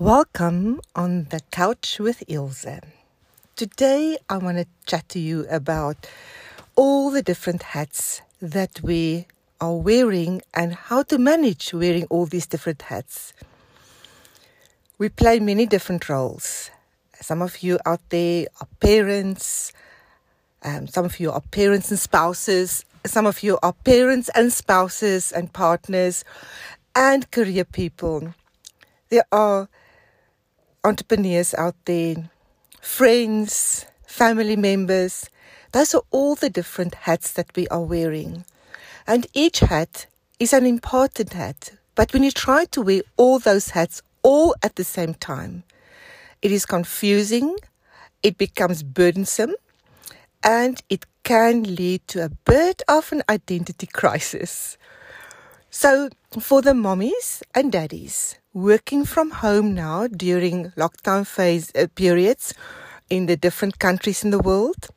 Welcome on the couch with Ilse. Today I want to chat to you about all the different hats that we are wearing and how to manage wearing all these different hats. We play many different roles. Some of you out there are parents, um, some of you are parents and spouses, some of you are parents and spouses and partners and career people. There are entrepreneurs out there, friends, family members. Those are all the different hats that we are wearing. And each hat is an important hat. But when you try to wear all those hats all at the same time, it is confusing, it becomes burdensome, and it can lead to a bit of an identity crisis. So, for the mommies and daddies working from home now during lockdown phase uh, periods in the different countries in the world,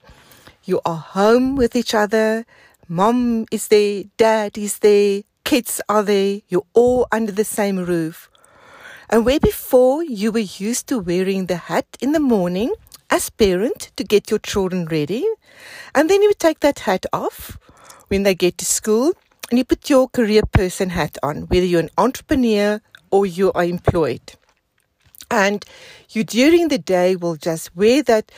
you are home with each other. Mom is there, dad is there, kids are there. You're all under the same roof. And where before you were used to wearing the hat in the morning as parent to get your children ready, and then you take that hat off when they get to school and you put your career person hat on, whether you're an entrepreneur or you are employed. And you during the day will just wear that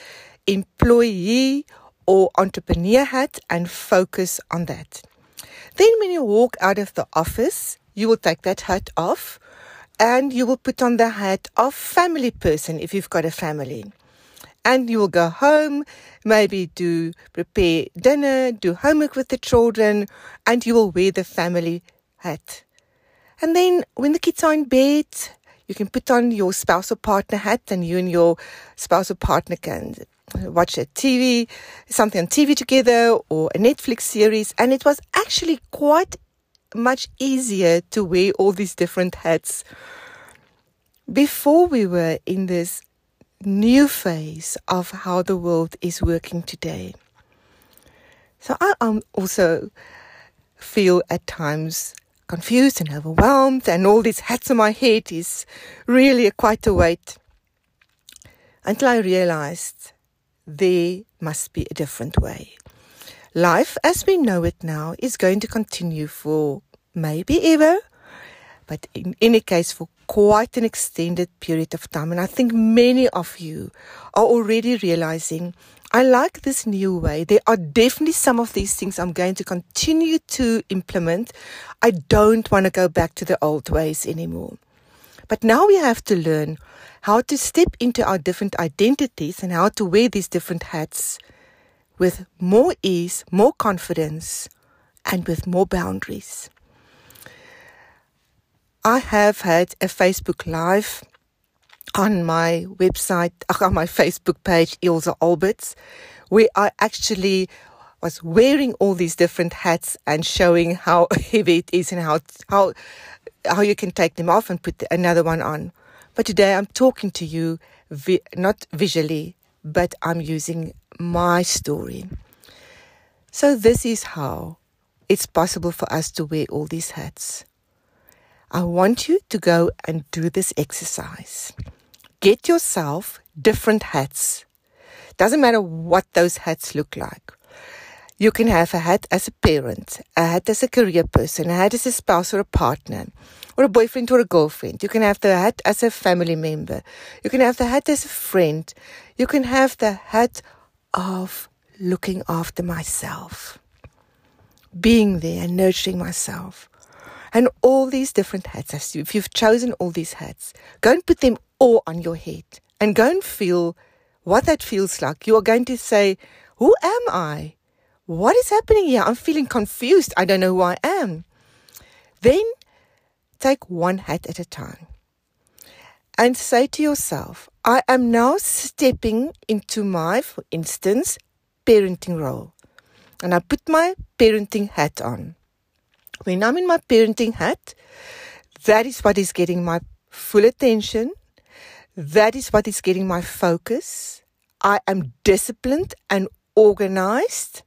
employee or entrepreneur hat and focus on that. Then when you walk out of the office, you will take that hat off and you will put on the hat of family person if you've got a family and you will go home, maybe do prepare dinner, do homework with the children, and you will wear the family hat. And then when the kids are in bed, you can put on your spouse or partner hat, and you and your spouse or partner can watch a TV, something on TV together, or a Netflix series. And it was actually quite much easier to wear all these different hats before we were in this new phase of how the world is working today. So I um, also feel at times confused and overwhelmed, and all these hats on my head is really quite a weight. Until I realized there must be a different way. Life as we know it now is going to continue for maybe ever, but in any case for quite an extended period of time. And I think many of you are already realizing I like this new way. There are definitely some of these things I'm going to continue to implement. I don't want to go back to the old ways anymore. But now we have to learn how to step into our different identities and how to wear these different hats with more ease, more confidence, and with more boundaries. I have had a Facebook Live on my website, on my Facebook page, Ilse Alberts, where I actually was wearing all these different hats and showing how heavy it is and how how how you can take them off and put another one on. But today I'm talking to you vi- not visually, but I'm using my story. So this is how it's possible for us to wear all these hats. I want you to go and do this exercise. Get yourself different hats. Doesn't matter what those hats look like. You can have a hat as a parent, a hat as a career person, a hat as a spouse or a partner, or a boyfriend or a girlfriend. You can have the hat as a family member. You can have the hat as a friend. You can have the hat of looking after myself, being there and nurturing myself and all these different hats. If you've chosen all these hats, go and put them all on your head and go and feel what that feels like. You are going to say, Who am I? What is happening here? I'm feeling confused. I don't know who I am. Then take one hat at a time and say to yourself, I am now stepping into my, for instance, parenting role. And I put my parenting hat on. When I'm in my parenting hat, that is what is getting my full attention. That is what is getting my focus. I am disciplined and organized,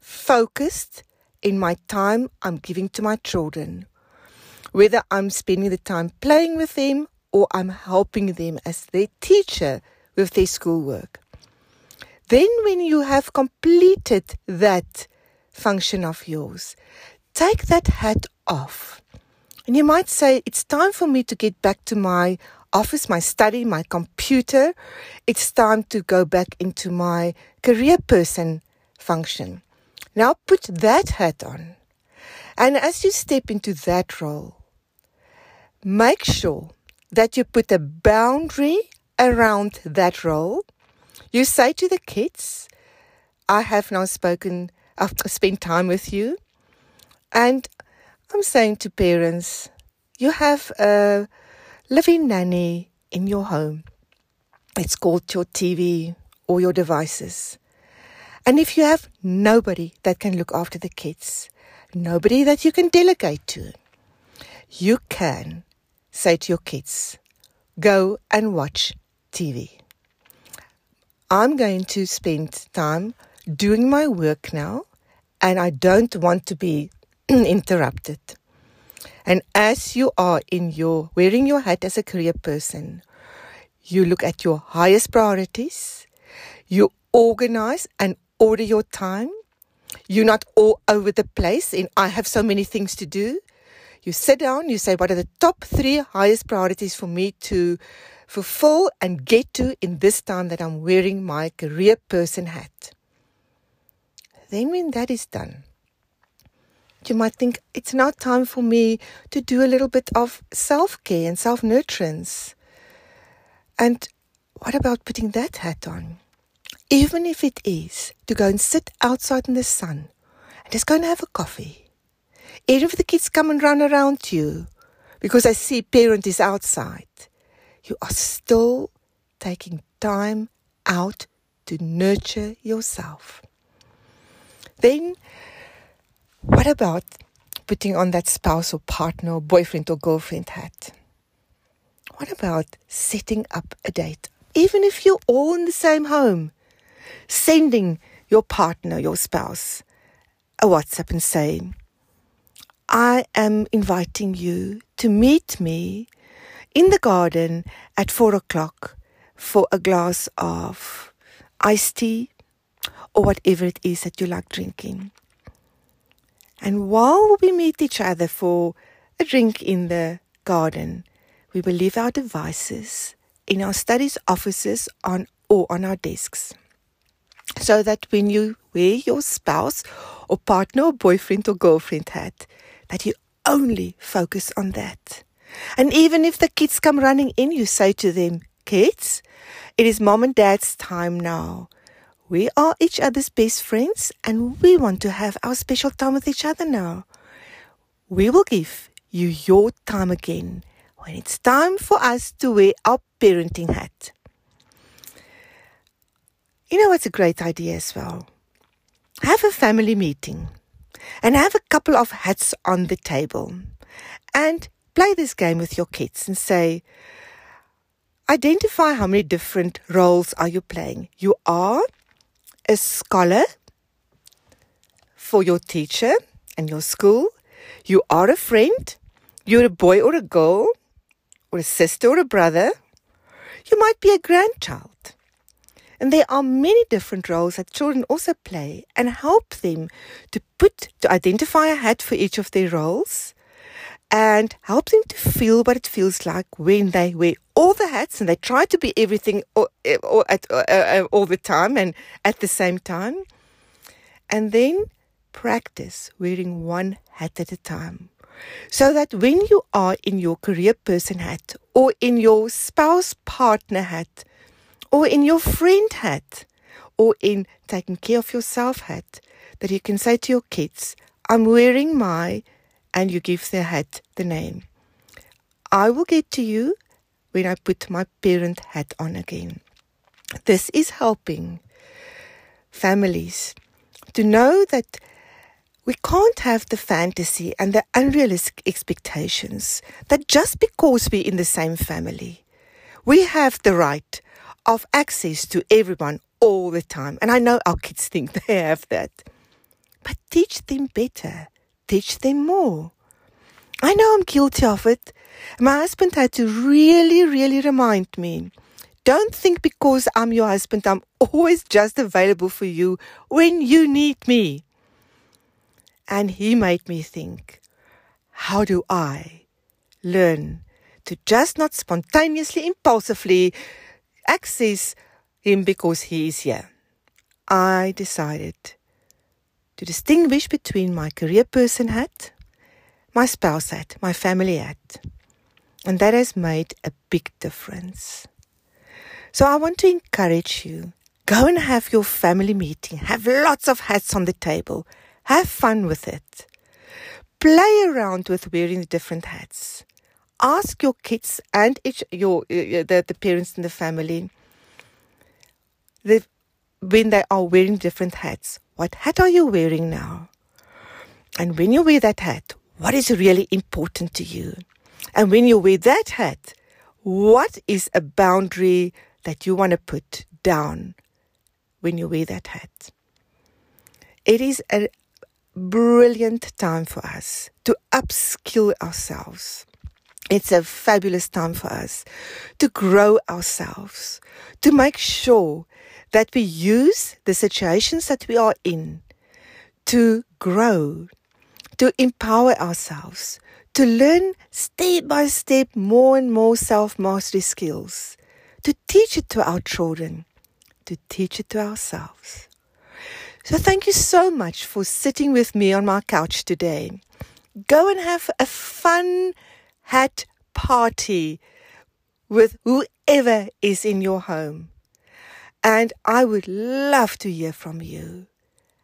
focused in my time I'm giving to my children. Whether I'm spending the time playing with them or I'm helping them as their teacher with their schoolwork. Then, when you have completed that function of yours, take that hat off. And you might say, It's time for me to get back to my office, my study, my computer. It's time to go back into my career person function. Now put that hat on. And as you step into that role, make sure that you put a boundary around that role you say to the kids, I have now spoken, I've spent time with you. And I'm saying to parents, you have a living nanny in your home. It's called your TV or your devices. And if you have nobody that can look after the kids, nobody that you can delegate to, you can say to your kids, go and watch TV. I'm going to spend time doing my work now and I don't want to be interrupted. And as you are in your wearing your hat as a career person, you look at your highest priorities, you organize and order your time. You're not all over the place and I have so many things to do. You sit down, you say, What are the top three highest priorities for me to fulfill and get to in this time that I'm wearing my career person hat. Then, when that is done, you might think it's now time for me to do a little bit of self care and self nurturance. And what about putting that hat on? Even if it is to go and sit outside in the sun and just go and have a coffee. Even if the kids come and run around you because I see parent is outside you are still taking time out to nurture yourself. Then, what about putting on that spouse or partner boyfriend or girlfriend hat? What about setting up a date? Even if you're all in the same home, sending your partner, your spouse, a WhatsApp and saying, I am inviting you to meet me in the garden at four o'clock for a glass of iced tea or whatever it is that you like drinking. And while we meet each other for a drink in the garden, we will leave our devices in our studies offices on or on our desks. So that when you wear your spouse or partner or boyfriend or girlfriend hat, that you only focus on that. And even if the kids come running in, you say to them, Kids, it is mom and dad's time now. We are each other's best friends and we want to have our special time with each other now. We will give you your time again when it's time for us to wear our parenting hat. You know what's a great idea as well? Have a family meeting and have a couple of hats on the table and play this game with your kids and say, identify how many different roles are you playing. You are a scholar for your teacher and your school. You are a friend. You're a boy or a girl or a sister or a brother. You might be a grandchild. And there are many different roles that children also play and help them to put, to identify a hat for each of their roles and help them to feel what it feels like when they wear all the hats and they try to be everything all, all, at, uh, all the time and at the same time. And then practice wearing one hat at a time. So that when you are in your career person hat or in your spouse partner hat or in your friend hat or in taking care of yourself hat, that you can say to your kids, I'm wearing my and you give the hat the name. I will get to you when I put my parent hat on again. This is helping families to know that we can't have the fantasy and the unrealistic expectations that just because we're in the same family, we have the right of access to everyone all the time. And I know our kids think they have that. But teach them better teach them more. I know I'm guilty of it. My husband had to really, really remind me. Don't think because I'm your husband, I'm always just available for you when you need me. And he made me think, how do I learn to just not spontaneously, impulsively access him because he is here? I decided to distinguish between my career person hat, my spouse hat, my family hat. And that has made a big difference. So I want to encourage you go and have your family meeting, have lots of hats on the table, have fun with it. Play around with wearing the different hats. Ask your kids and each, your uh, the, the parents in the family the, when they are wearing different hats. What hat are you wearing now? And when you wear that hat, what is really important to you? And when you wear that hat, what is a boundary that you want to put down when you wear that hat? It is a brilliant time for us to upskill ourselves. It's a fabulous time for us to grow ourselves, to make sure that we use the situations that we are in to grow, to empower ourselves, to learn step by step more and more self mastery skills, to teach it to our children, to teach it to ourselves. So, thank you so much for sitting with me on my couch today. Go and have a fun hat party with whoever is in your home. And I would love to hear from you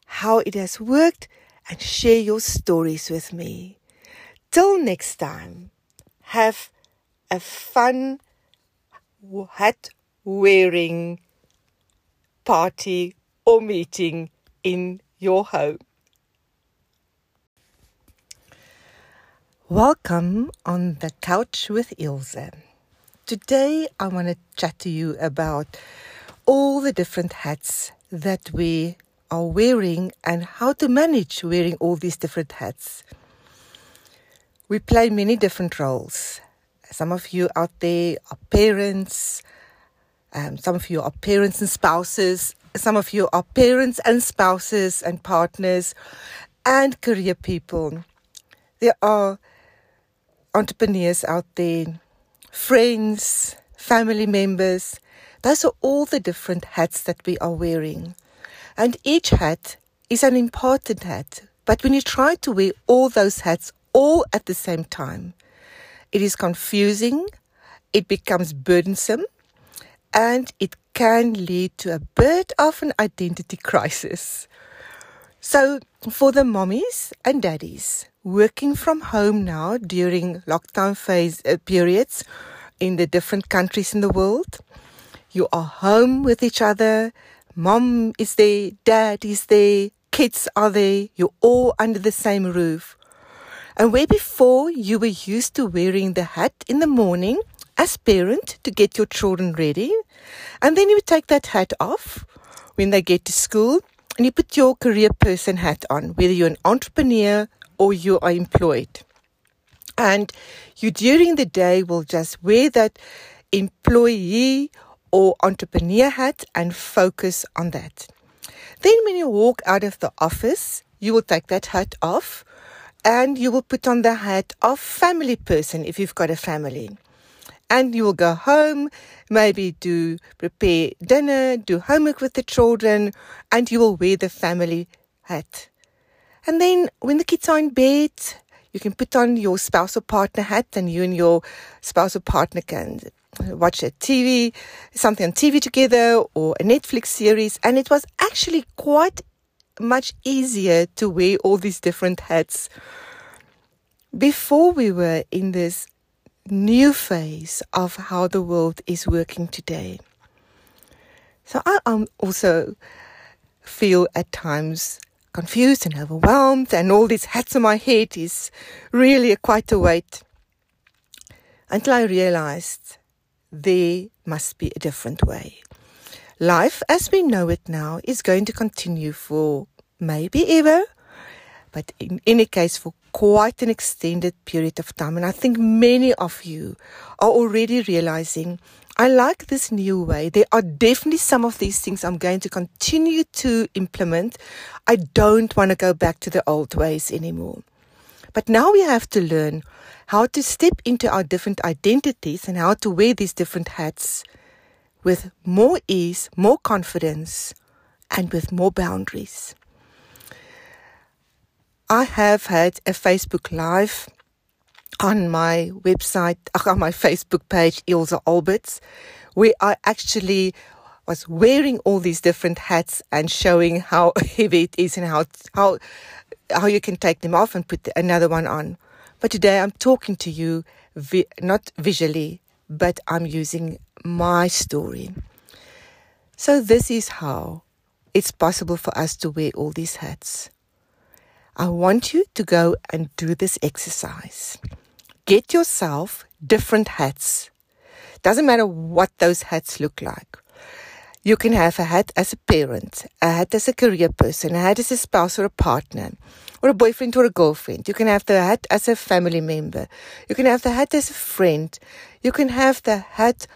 how it has worked and share your stories with me. Till next time, have a fun hat wearing party or meeting in your home. Welcome on the couch with Ilse. Today I want to chat to you about all the different hats that we are wearing and how to manage wearing all these different hats. We play many different roles. Some of you out there are parents, um, some of you are parents and spouses, some of you are parents and spouses and partners and career people. There are entrepreneurs out there, friends, family members, those are all the different hats that we are wearing. And each hat is an important hat. But when you try to wear all those hats all at the same time, it is confusing, it becomes burdensome, and it can lead to a bit of an identity crisis. So, for the mommies and daddies working from home now during lockdown phase uh, periods in the different countries in the world, you are home with each other. Mom is there, dad is there, kids are there. You're all under the same roof. And where before you were used to wearing the hat in the morning as parent to get your children ready, and then you would take that hat off when they get to school and you put your career person hat on, whether you're an entrepreneur or you are employed. And you during the day will just wear that employee or entrepreneur hat and focus on that. Then, when you walk out of the office, you will take that hat off and you will put on the hat of family person if you've got a family. And you will go home, maybe do prepare dinner, do homework with the children, and you will wear the family hat. And then when the kids are in bed, you can put on your spouse or partner hat and you and your spouse or partner can watch a TV, something on TV together or a Netflix series. And it was actually quite much easier to wear all these different hats before we were in this new phase of how the world is working today. So I um, also feel at times confused and overwhelmed, and all these hats on my head is really quite a weight. Until I realized there must be a different way. Life as we know it now is going to continue for maybe ever, but in any case, for quite an extended period of time. And I think many of you are already realizing I like this new way. There are definitely some of these things I'm going to continue to implement. I don't want to go back to the old ways anymore. But now we have to learn how to step into our different identities and how to wear these different hats with more ease, more confidence, and with more boundaries. I have had a Facebook Live on my website, on my Facebook page, Ilse Alberts, where I actually was wearing all these different hats and showing how heavy it is and how how how you can take them off and put another one on. But today I'm talking to you vi- not visually, but I'm using my story. So this is how it's possible for us to wear all these hats. I want you to go and do this exercise. Get yourself different hats. Doesn't matter what those hats look like. You can have a hat as a parent, a hat as a career person, a hat as a spouse or a partner, or a boyfriend or a girlfriend. You can have the hat as a family member. You can have the hat as a friend. You can have the hat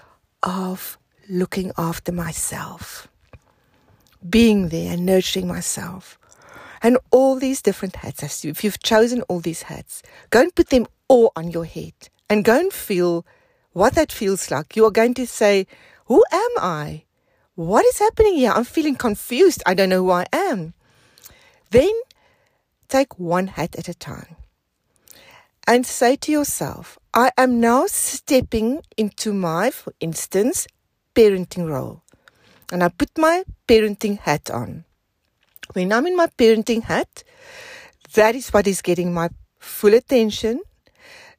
of looking after myself, being there and nurturing myself. And all these different hats, if you've chosen all these hats, go and put them all on your head and go and feel what that feels like. You are going to say, Who am I? What is happening here? I'm feeling confused. I don't know who I am. Then take one hat at a time and say to yourself, I am now stepping into my, for instance, parenting role. And I put my parenting hat on. When I'm in my parenting hat, that is what is getting my full attention.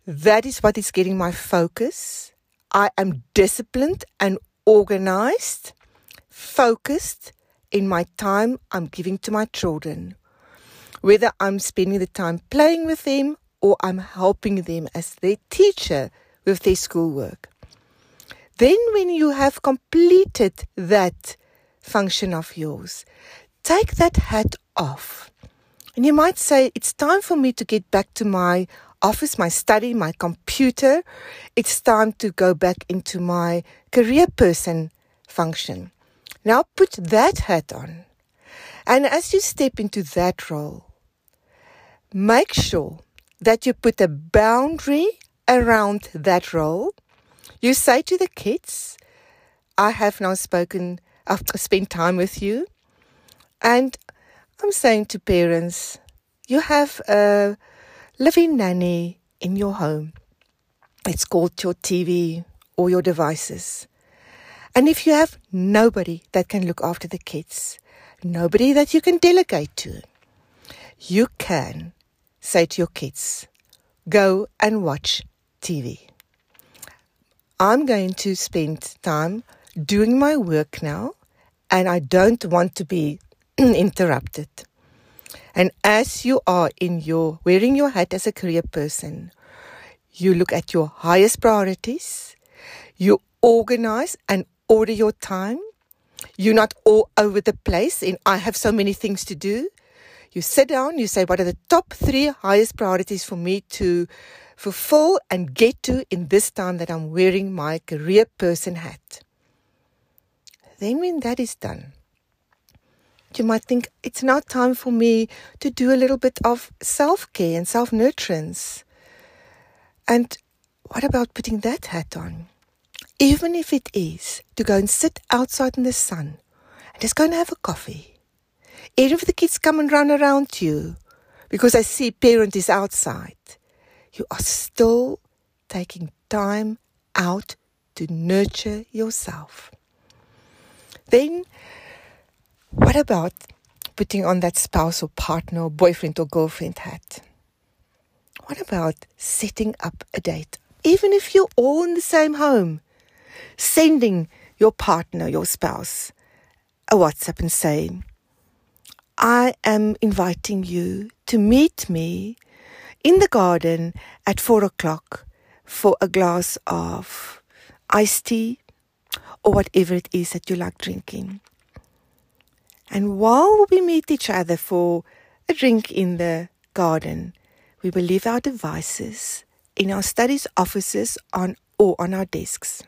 That is what is getting my focus. I am disciplined and organized, focused in my time I'm giving to my children. Whether I'm spending the time playing with them or I'm helping them as their teacher with their schoolwork. Then, when you have completed that function of yours, take that hat off. And you might say, it's time for me to get back to my office, my study, my computer. It's time to go back into my career person function. Now put that hat on. And as you step into that role, make sure that you put a boundary around that role. You say to the kids, I have now spoken, I've spent time with you. And I'm saying to parents, you have a living nanny in your home. It's called your TV or your devices. And if you have nobody that can look after the kids, nobody that you can delegate to, you can say to your kids, go and watch TV. I'm going to spend time doing my work now, and I don't want to be interrupted. And as you are in your wearing your hat as a career person, you look at your highest priorities, you organize and order your time. You're not all over the place and I have so many things to do. You sit down, you say, what are the top three highest priorities for me to fulfill and get to in this time that I'm wearing my career person hat? Then, when that is done, you might think it's now time for me to do a little bit of self care and self nurturance. And what about putting that hat on? Even if it is to go and sit outside in the sun and just go and have a coffee. Even if the kids come and run around you because I see parent is outside, you are still taking time out to nurture yourself. Then what about putting on that spouse or partner or boyfriend or girlfriend hat? What about setting up a date? Even if you're all in the same home, sending your partner, your spouse, a WhatsApp and saying, I am inviting you to meet me in the garden at four o'clock for a glass of iced tea or whatever it is that you like drinking. And while we meet each other for a drink in the garden, we will leave our devices in our studies offices on or on our desks.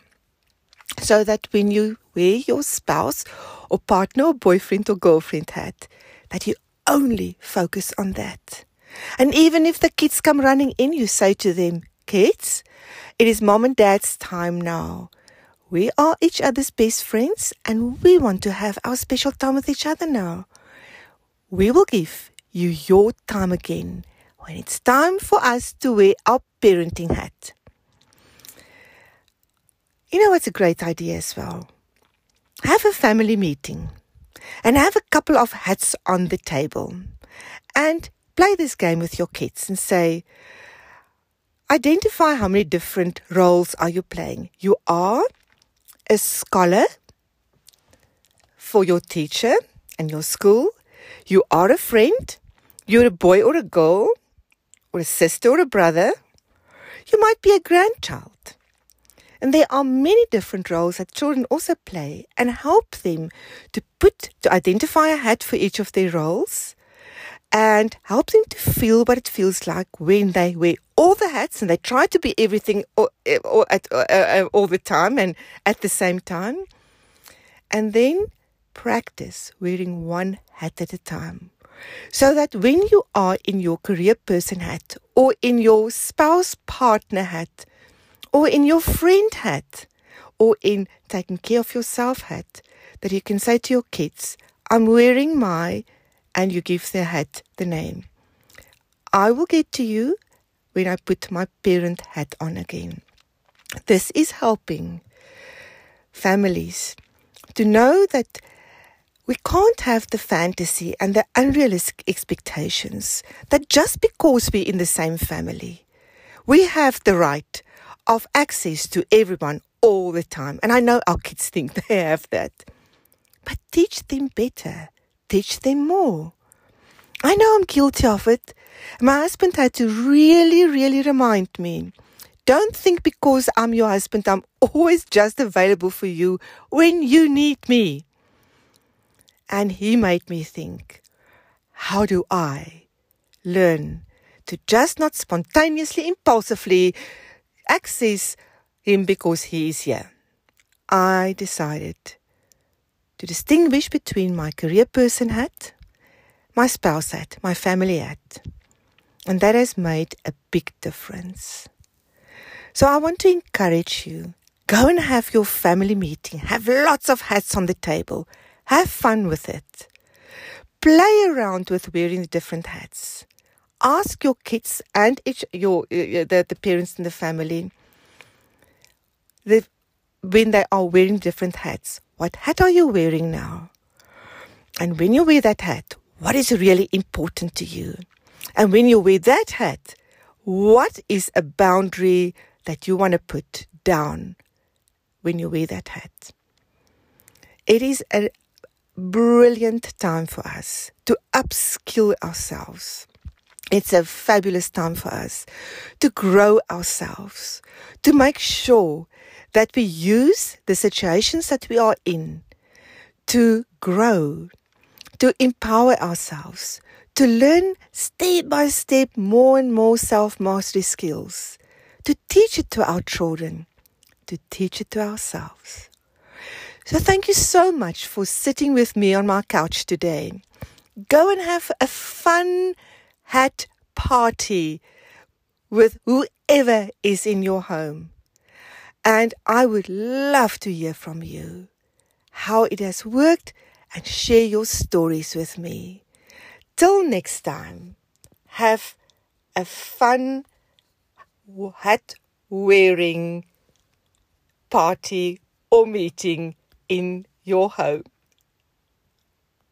So that when you wear your spouse or partner or boyfriend or girlfriend hat, that you only focus on that. And even if the kids come running in, you say to them, Kids, it is mom and dad's time now. We are each other's best friends and we want to have our special time with each other now. We will give you your time again when it's time for us to wear our parenting hat. You know what's a great idea as well? Have a family meeting and have a couple of hats on the table and play this game with your kids and say, identify how many different roles are you playing. You are a scholar for your teacher and your school. You are a friend. You're a boy or a girl or a sister or a brother. You might be a grandchild. And there are many different roles that children also play and help them to put, to identify a hat for each of their roles and help them to feel what it feels like when they wear all the hats and they try to be everything all, all, at, uh, all the time and at the same time. And then practice wearing one hat at a time. So that when you are in your career person hat or in your spouse partner hat or in your friend hat or in taking care of yourself hat, that you can say to your kids, I'm wearing my, and you give their hat the name. I will get to you when I put my parent hat on again. This is helping families to know that we can't have the fantasy and the unrealistic expectations that just because we're in the same family, we have the right of access to everyone all the time. And I know our kids think they have that. But teach them better, teach them more. I know I'm guilty of it. My husband had to really, really remind me. Don't think because I'm your husband, I'm always just available for you when you need me. And he made me think, how do I learn to just not spontaneously, impulsively access him because he is here? I decided to distinguish between my career person hat, my spouse hat, my family hat. And that has made a big difference. So I want to encourage you go and have your family meeting, have lots of hats on the table have fun with it. Play around with wearing the different hats. Ask your kids and each, your uh, the, the parents in the family the, when they are wearing different hats. What hat are you wearing now? And when you wear that hat, what is really important to you? And when you wear that hat, what is a boundary that you want to put down when you wear that hat? It is a, brilliant time for us to upskill ourselves. It's a fabulous time for us to grow ourselves, to make sure that we use the situations that we are in to grow, to empower ourselves, to learn step by step more and more self mastery skills, to teach it to our children, to teach it to ourselves. So thank you so much for sitting with me on my couch today. Go and have a fun hat party with whoever is in your home. And I would love to hear from you how it has worked and share your stories with me. Till next time, have a fun hat wearing party or meeting in your home.